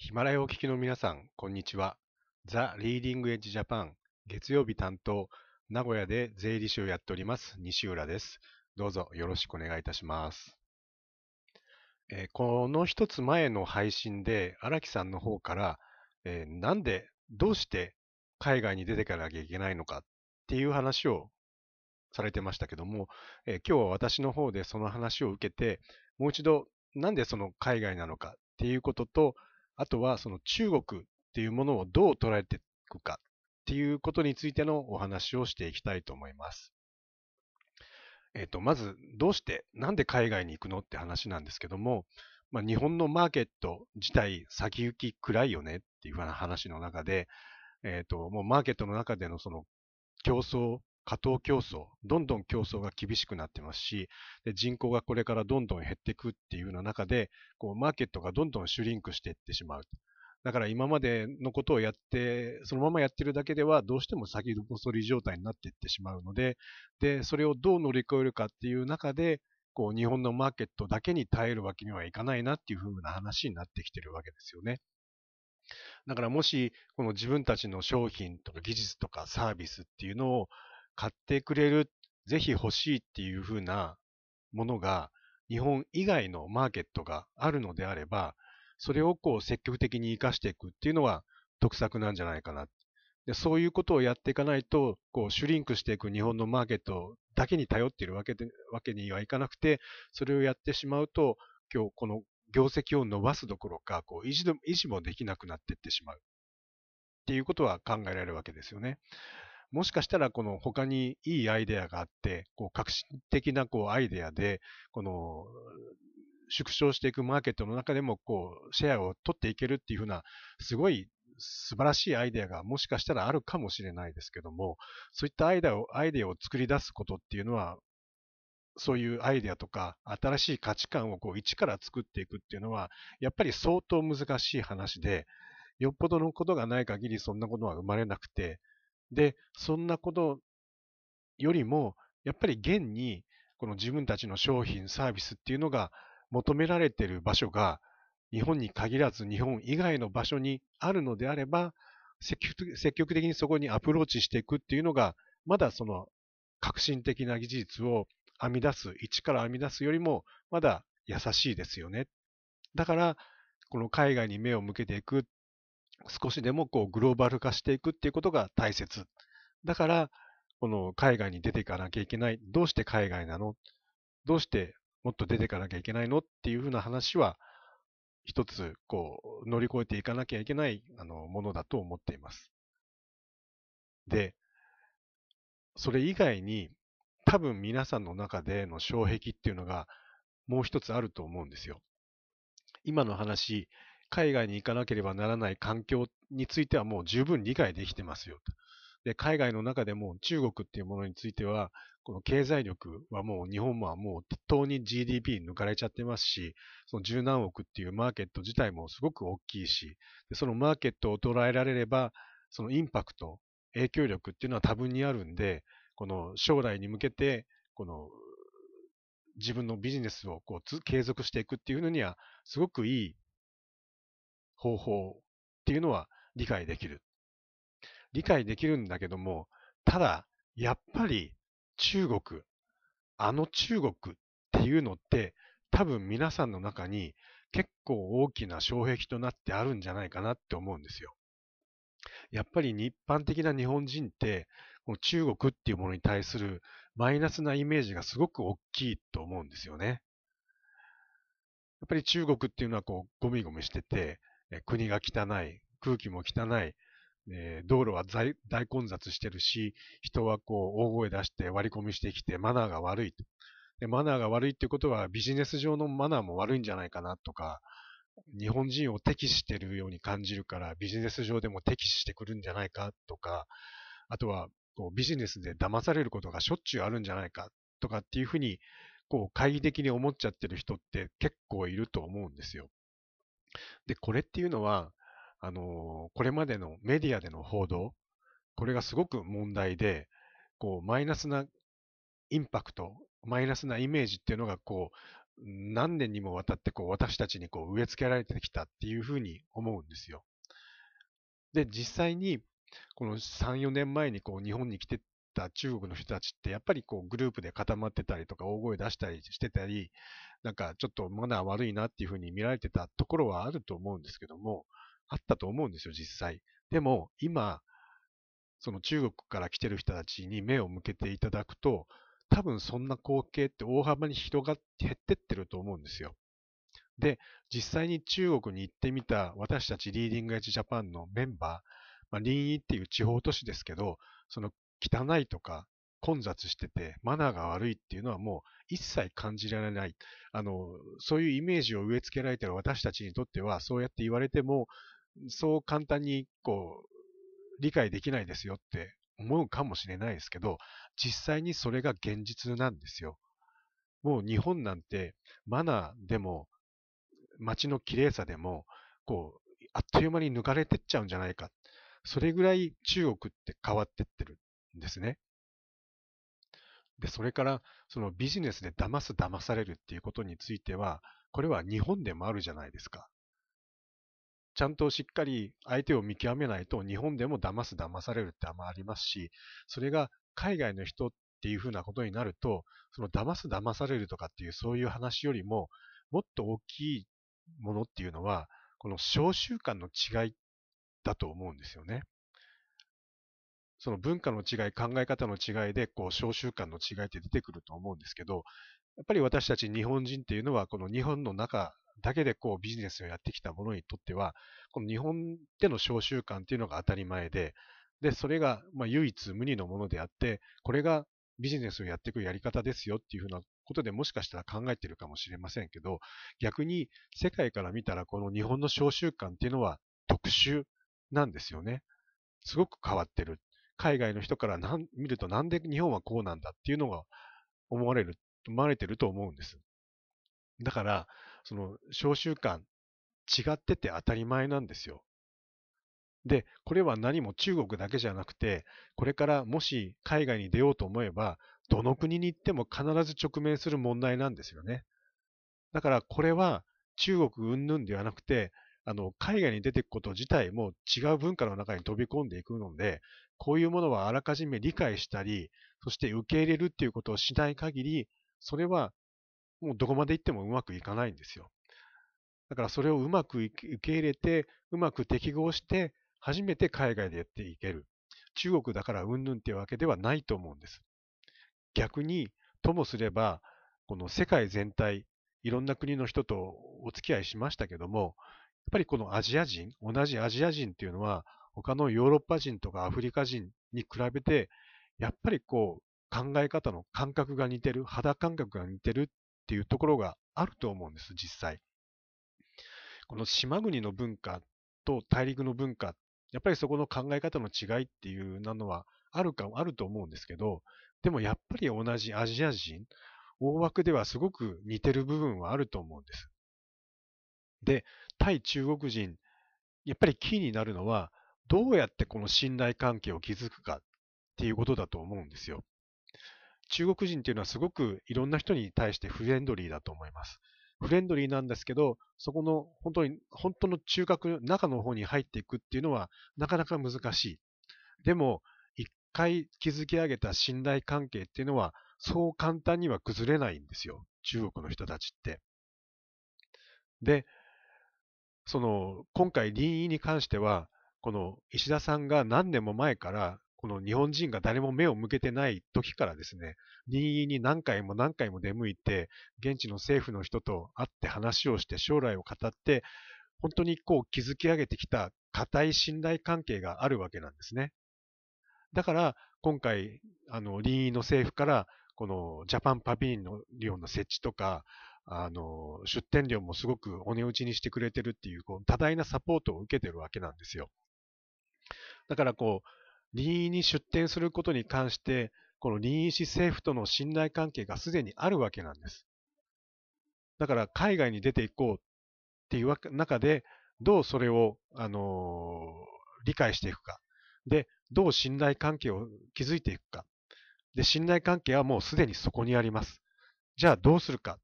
ヒマラヤをお聞きの皆さん、こんにちは。ザ・リーディング・エッジ・ジャパン、月曜日担当、名古屋で税理士をやっております、西浦です。どうぞよろしくお願いいたします。えー、この一つ前の配信で、荒木さんの方から、えー、なんで、どうして海外に出てかなきゃいけないのかっていう話をされてましたけども、えー、今日は私の方でその話を受けて、もう一度、なんでその海外なのかっていうことと、あとはその中国っていうものをどう捉えていくかっていうことについてのお話をしていきたいと思います。えっ、ー、と、まず、どうして、なんで海外に行くのって話なんですけども、まあ、日本のマーケット自体先行き暗いよねっていうふうな話の中で、えっ、ー、と、もうマーケットの中でのその競争過当競争、どんどん競争が厳しくなってますし、で人口がこれからどんどん減っていくっていうような中で、こうマーケットがどんどんシュリンクしていってしまう。だから今までのことをやって、そのままやってるだけではどうしても先細り状態になっていってしまうので、で、それをどう乗り越えるかっていう中で、こう日本のマーケットだけに耐えるわけにはいかないなっていう風な話になってきてるわけですよね。だからもし、この自分たちの商品とか技術とかサービスっていうのを買ってくれる、ぜひ欲しいっていう風なものが、日本以外のマーケットがあるのであれば、それをこう積極的に活かしていくっていうのは得策なんじゃないかな。でそういうことをやっていかないと、こうシュリンクしていく日本のマーケットだけに頼っているわけでわけにはいかなくて、それをやってしまうと、今日この業績を伸ばすどころか、こう維持維持もできなくなっていってしまう。っていうことは考えられるわけですよね。もしかしたらこの他にいいアイデアがあって、こう革新的なこうアイデアで、この縮小していくマーケットの中でもこうシェアを取っていけるっていうふうな、すごい素晴らしいアイデアがもしかしたらあるかもしれないですけども、そういったアイデアをアイデアを作り出すことっていうのは、そういうアイデアとか新しい価値観をこう一から作っていくっていうのは、やっぱり相当難しい話で、よっぽどのことがない限りそんなことは生まれなくて、で、そんなことよりも、やっぱり現に、この自分たちの商品、サービスっていうのが求められている場所が、日本に限らず日本以外の場所にあるのであれば、積極的にそこにアプローチしていくっていうのが、まだその革新的な技術を編み出す、一から編み出すよりも、まだ優しいですよね。だから、この海外に目を向けていく少しでもこうグローバル化していくっていうことが大切。だから、この海外に出ていかなきゃいけない。どうして海外なの？どうしてもっと出ていかなきゃいけないのっていうふうな話は、一つ、こう、乗り越えていかなきゃいけないあのものだと思っています。で、それ以外に、多分皆さんの中での障壁っていうのがもう一つあると思うんですよ。今の話、海外に行かなければならない環境についてはもう十分理解できてますよと。で、海外の中でも中国っていうものについては、この経済力はもう日本はもう適当に GDP 抜かれちゃってますし、その十何億っていうマーケット自体もすごく大きいし、でそのマーケットを捉えられれば、そのインパクト、影響力っていうのは多分にあるんで、この将来に向けて、この自分のビジネスをこう継続していくっていうのには、すごくいい方法っていうのは理解できる。理解できるんだけども、ただ、やっぱり中国、あの中国っていうのって多分皆さんの中に結構大きな障壁となってあるんじゃないかなって思うんですよ。やっぱり一般的な日本人って、この中国っていうものに対するマイナスなイメージがすごく大きいと思うんですよね。やっぱり中国っていうのはこうゴミゴミしてて、国が汚い、空気も汚い、え道路は大混雑してるし、人はこう大声出して割り込みしてきてマナーが悪いと。でマナーが悪いってことはビジネス上のマナーも悪いんじゃないかなとか、日本人を敵視してるように感じるからビジネス上でも敵視してくるんじゃないかとか、あとはこうビジネスで騙されることがしょっちゅうあるんじゃないかとかっていうふうにこう懐疑的に思っちゃってる人って結構いると思うんですよ。で、これっていうのは、あの、これまでのメディアでの報道、これがすごく問題で、こう、マイナスなインパクト、マイナスなイメージっていうのが、こう、何年にもわたってこう私たちにこう植え付けられてきたっていうふうに思うんですよ。で、実際にこの3、4年前にこう日本に来てた中国の人たちってやっぱりこうグループで固まってたりとか大声出したりしてたり、なんかちょっとマナー悪いなっていうふうに見られてたところはあると思うんですけども、あったと思うんですよ、実際。でも今、その中国から来てる人たちに目を向けていただくと、多分そんな光景って大幅に広がって減ってってると思うんですよ。で、実際に中国に行ってみた私たちリーディングエッジジャパンのメンバー、まあ、臨沂っていう地方都市ですけど、その汚いとか混雑しててマナーが悪いっていうのはもう一切感じられない。あの、そういうイメージを植え付けられてる私たちにとっては、そうやって言われても、そう簡単にこう、理解できないですよって思うかもしれないですけど、実際にそれが現実なんですよ。もう日本なんてマナーでも街の綺麗さでも、こう、あっという間に抜かれてっちゃうんじゃないか。それぐらい中国って変わってってるんですね。で、それから、そのビジネスで騙す騙されるっていうことについては、これは日本でもあるじゃないですか。ちゃんとしっかり相手を見極めないと日本でも騙す騙されるってあんまありますし、それが海外の人っていうふうなことになると、その騙す騙されるとかっていうそういう話よりも、もっと大きいものっていうのは、この召集感の違いだと思うんですよね。その文化の違い、考え方の違いで、こう、召集感の違いって出てくると思うんですけど、やっぱり私たち日本人っていうのは、この日本の中だけでこうビジネスをやってきたものにとっては、この日本での召集感っていうのが当たり前で、で、それがま唯一無二のものであって、これがビジネスをやっていくやり方ですよっていうふうなことでもしかしたら考えてるかもしれませんけど、逆に世界から見たらこの日本の召集感っていうのは特殊なんですよね。すごく変わってる。海外の人から見るとなんで日本はこうなんだっていうのが思われる、思われてると思うんです。だから、その、召集感、違ってて当たり前なんですよ。で、これは何も中国だけじゃなくて、これからもし海外に出ようと思えば、どの国に行っても必ず直面する問題なんですよね。だからこれは中国云々ではなくて、あの、海外に出ていくこと自体も違う文化の中に飛び込んでいくので、こういうものはあらかじめ理解したり、そして受け入れるっていうことをしない限り、それはもうどこまで行ってもうまくいかないんですよ。だからそれをうまく受け入れて、うまく適合して、初めて海外でやっていける。中国だからうんぬんっていうわけではないと思うんです。逆に、ともすれば、この世界全体、いろんな国の人とお付き合いしましたけども、ぱりこのアジア人、同じアジア人っていうのは、他のヨーロッパ人とかアフリカ人に比べて、やっぱりこう、考え方の感覚が似てる、肌感覚が似てるっていうところがあると思うんです、実際。この島国の文化と大陸の文化、やっぱりそこの考え方の違いっていうなのはあるか、あると思うんですけど、でもやっぱり同じアジア人、大枠ではすごく似てる部分はあると思うんです。で、対中国人、やっぱりキーになるのは、どうやってこの信頼関係を築くかっていうことだと思うんですよ。中国人っていうのはすごくいろんな人に対してフレンドリーだと思います。フレンドリーなんですけど、そこの本当に、本当の中核、中の方に入っていくっていうのはなかなか難しい。でも、一回築き上げた信頼関係っていうのは、そう簡単には崩れないんですよ。中国の人たちって。で、その、今回、臨沂に関しては、この石田さんが何年も前からこの日本人が誰も目を向けてない時からですね、任意に何回も何回も出向いて、現地の政府の人と会って話をして将来を語って、本当にこう築き上げてきた固い信頼関係があるわけなんですね。だから、今回、あの、臨沂の政府から、このジャパンパビリオンの設置とか、あの、出店料もすごくお値打ちにしてくれてるっていう、こう多大なサポートを受けてるわけなんですよ。だからこう、臨沂に出店することに関して、この臨沂市政府との信頼関係がすでにあるわけなんです。だから海外に出ていこうっていう中で、どうそれを、あのー、理解していくか。で、どう信頼関係を築いていくか。で、信頼関係はもうすでにそこにあります。じゃあどうするか。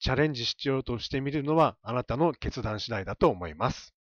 チャレンジしようとしてみるのはあなたの決断次第だと思います。